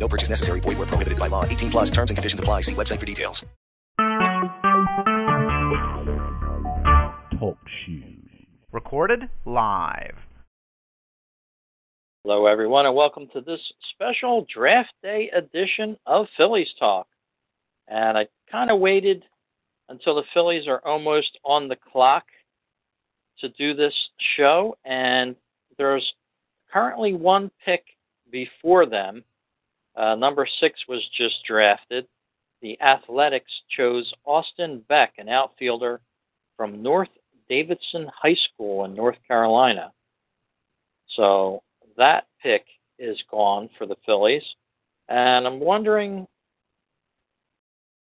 No purchase necessary. Void where prohibited by law. 18 plus terms and conditions apply. See website for details. Talk shoes. Recorded live. Hello, everyone, and welcome to this special draft day edition of Phillies Talk. And I kind of waited until the Phillies are almost on the clock to do this show, and there's currently one pick before them. Uh, number six was just drafted. The Athletics chose Austin Beck, an outfielder from North Davidson High School in North Carolina. So that pick is gone for the Phillies. And I'm wondering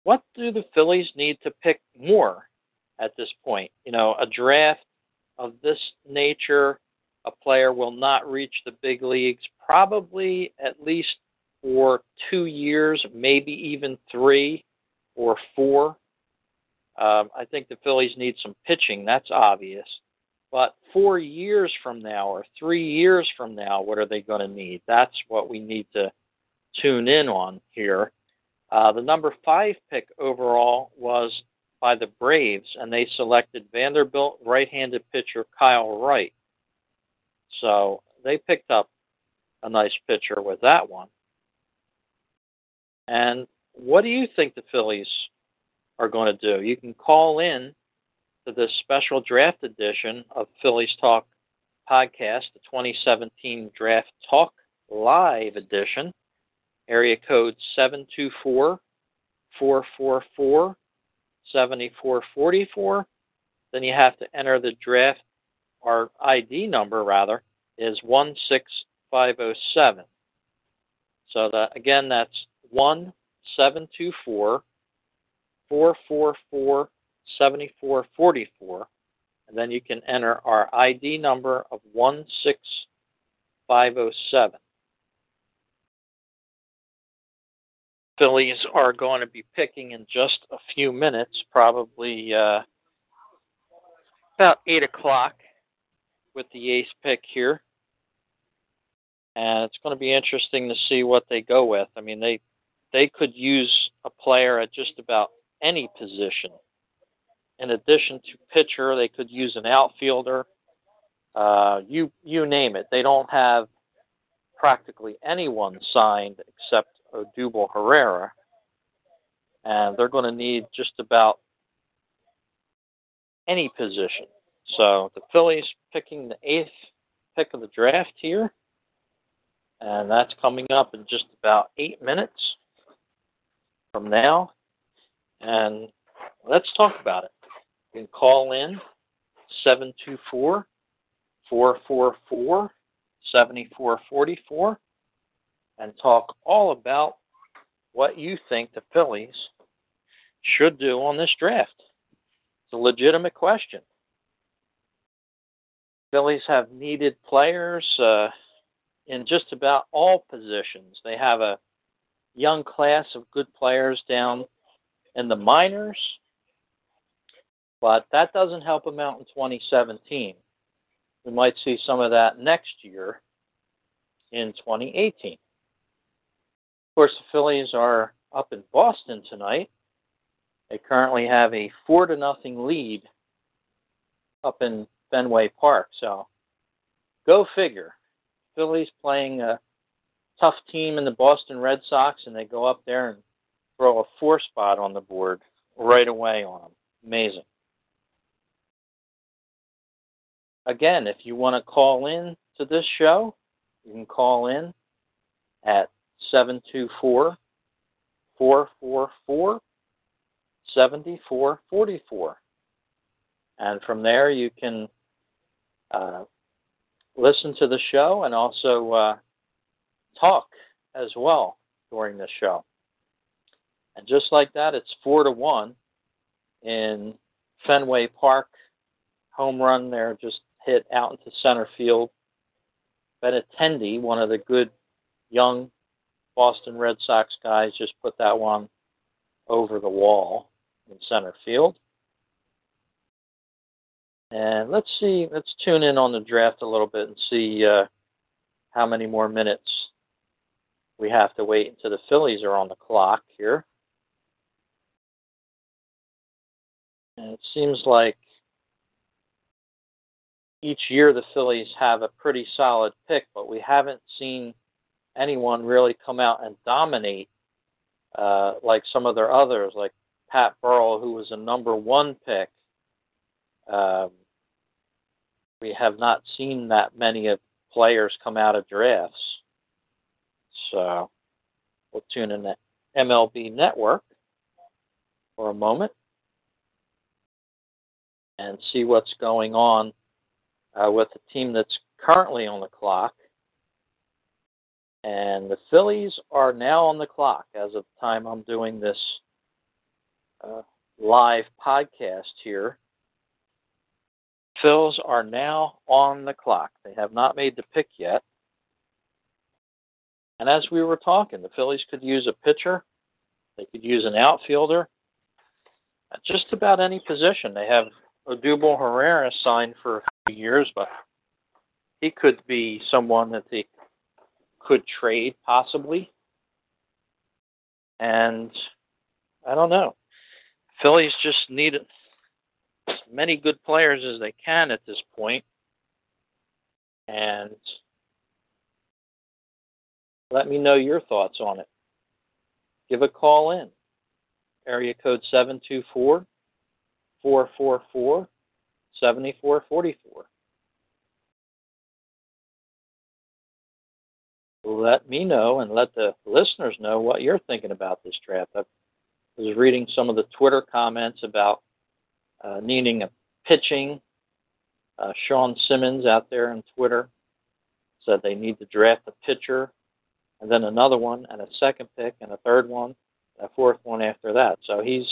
what do the Phillies need to pick more at this point? You know, a draft of this nature, a player will not reach the big leagues probably at least for two years, maybe even three or four. Um, I think the Phillies need some pitching. That's obvious. But four years from now or three years from now, what are they going to need? That's what we need to tune in on here. Uh, the number five pick overall was by the Braves, and they selected Vanderbilt right handed pitcher Kyle Wright. So they picked up a nice pitcher with that one. And what do you think the Phillies are going to do? You can call in to this special draft edition of Phillies Talk podcast, the 2017 Draft Talk Live edition, area code 724 444 7444. Then you have to enter the draft, our ID number rather, is 16507. So that again, that's 1724 444 7444, and then you can enter our ID number of 16507. Phillies are going to be picking in just a few minutes, probably uh, about 8 o'clock with the ace pick here. And it's going to be interesting to see what they go with. I mean, they they could use a player at just about any position in addition to pitcher, they could use an outfielder. Uh, you you name it. They don't have practically anyone signed except Odubel Herrera, and they're going to need just about any position. So the Phillies picking the eighth pick of the draft here, and that's coming up in just about eight minutes from now. And let's talk about it. You can call in 724 444 7444 and talk all about what you think the Phillies should do on this draft. It's a legitimate question. Phillies have needed players uh, in just about all positions. They have a young class of good players down in the minors but that doesn't help them out in 2017. We might see some of that next year in 2018. Of course, the Phillies are up in Boston tonight. They currently have a four to nothing lead up in Fenway Park. So go figure. Phillies playing a tough team in the Boston Red Sox, and they go up there and throw a four spot on the board right away on them. Amazing. Again, if you want to call in to this show, you can call in at 724 444 7444. And from there, you can uh, listen to the show and also uh, talk as well during the show. And just like that, it's four to one in Fenway Park. Home run there, just hit out into center field. Ben Benintendi, one of the good young Boston Red Sox guys, just put that one over the wall in center field. And let's see, let's tune in on the draft a little bit and see uh, how many more minutes we have to wait until the Phillies are on the clock here. And it seems like each year the Phillies have a pretty solid pick, but we haven't seen anyone really come out and dominate uh, like some of their others, like Pat Burrell, who was a number one pick. Um, we have not seen that many of players come out of drafts. So we'll tune in the MLB Network for a moment and see what's going on uh, with the team that's currently on the clock. And the Phillies are now on the clock as of the time I'm doing this uh, live podcast here. Phillies are now on the clock. They have not made the pick yet. And as we were talking, the Phillies could use a pitcher, they could use an outfielder, just about any position. They have Odubel Herrera signed for a few years, but he could be someone that they could trade possibly. And I don't know. Phillies just need as many good players as they can at this point. And let me know your thoughts on it. Give a call in. Area code 724 444 7444. Let me know and let the listeners know what you're thinking about this draft. I was reading some of the Twitter comments about uh, needing a pitching. Uh, Sean Simmons out there on Twitter said they need to draft a pitcher, and then another one, and a second pick, and a third one, and a fourth one after that. So he's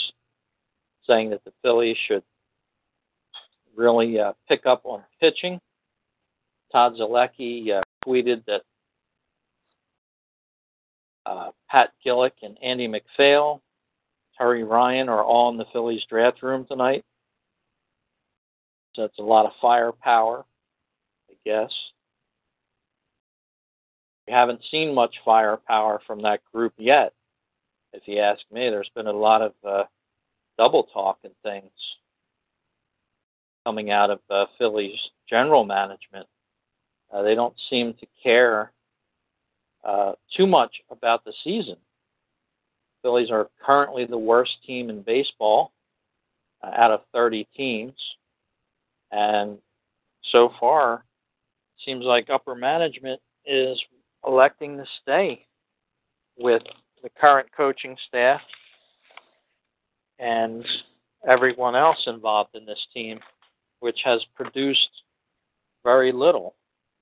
saying that the Phillies should really uh, pick up on pitching. Todd Zolecki uh, tweeted that uh, Pat Gillick and Andy MacPhail, Terry Ryan are all in the Phillies draft room tonight. So it's a lot of firepower, I guess. We haven't seen much firepower from that group yet. If you ask me, there's been a lot of uh, double talk and things coming out of uh, Philly's general management. Uh, they don't seem to care uh, too much about the season. Phillies are currently the worst team in baseball uh, out of 30 teams. And so far, it seems like upper management is electing to stay with the current coaching staff and everyone else involved in this team, which has produced very little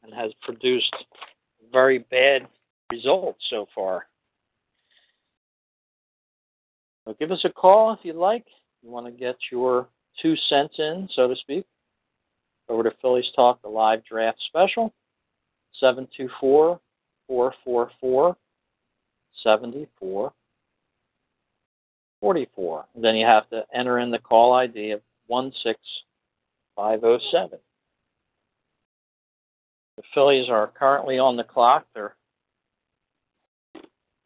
and has produced very bad results so far. So give us a call if you'd like. You want to get your two cents in, so to speak over to Phillies Talk, the live draft special, 724 444 7444. Then you have to enter in the call ID of 16507. The Phillies are currently on the clock. They're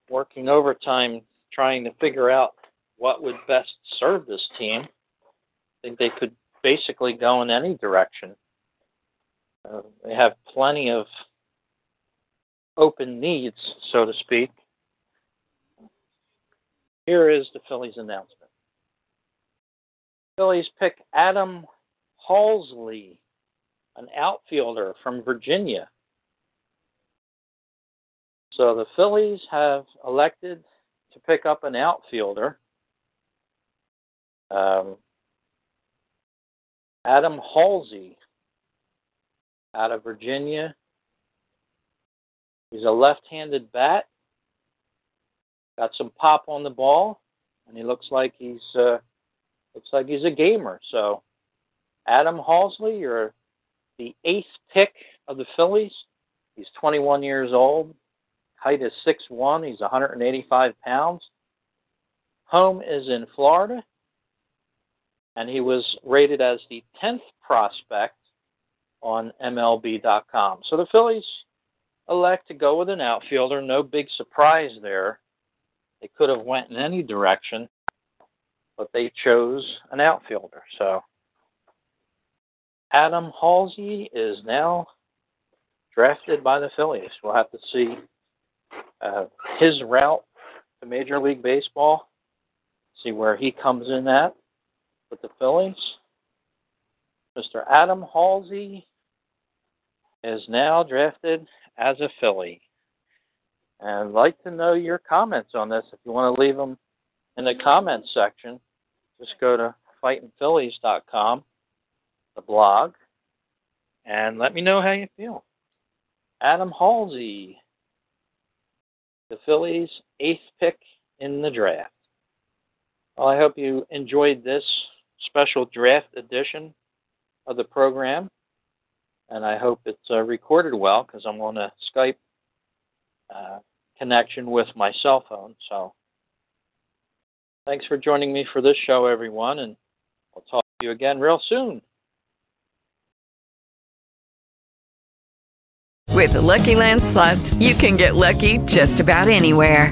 working overtime trying to figure out what would best serve this team. I think they could basically go in any direction. Uh, they have plenty of open needs, so to speak. Here is the Phillies announcement. Phillies pick Adam Haseley, an outfielder from Virginia. So the Phillies have elected to pick up an outfielder. Um, Adam Haseley out of Virginia. He's a left handed bat. Got some pop on the ball. and he looks like he's uh, looks like he's a gamer. So, Adam Haseley, you're the eighth pick of the Phillies. He's 21 years old. Height is 6'1". He's 185 pounds. Home is in Florida. And he was rated as the 10th prospect on MLB.com. So the Phillies elect to go with an outfielder. No big surprise there. They could have went in any direction, but they chose an outfielder. So Adam Haseley is now drafted by the Phillies. We'll have to see uh, his route to Major League Baseball, see where he comes in at with the Phillies. Mr. Adam Haseley is now drafted as a Philly. And I'd like to know your comments on this. If you want to leave them in the comments section, just go to fightingphillies.com, the blog, and let me know how you feel. Adam Haseley, the Phillies' eighth pick in the draft. Well, I hope you enjoyed this special draft edition of the program, and I hope it's uh, recorded well because I'm on a Skype uh, connection with my cell phone. So, thanks for joining me for this show, everyone, and I'll talk to you again real soon. With the Lucky Land slots, you can get lucky just about anywhere.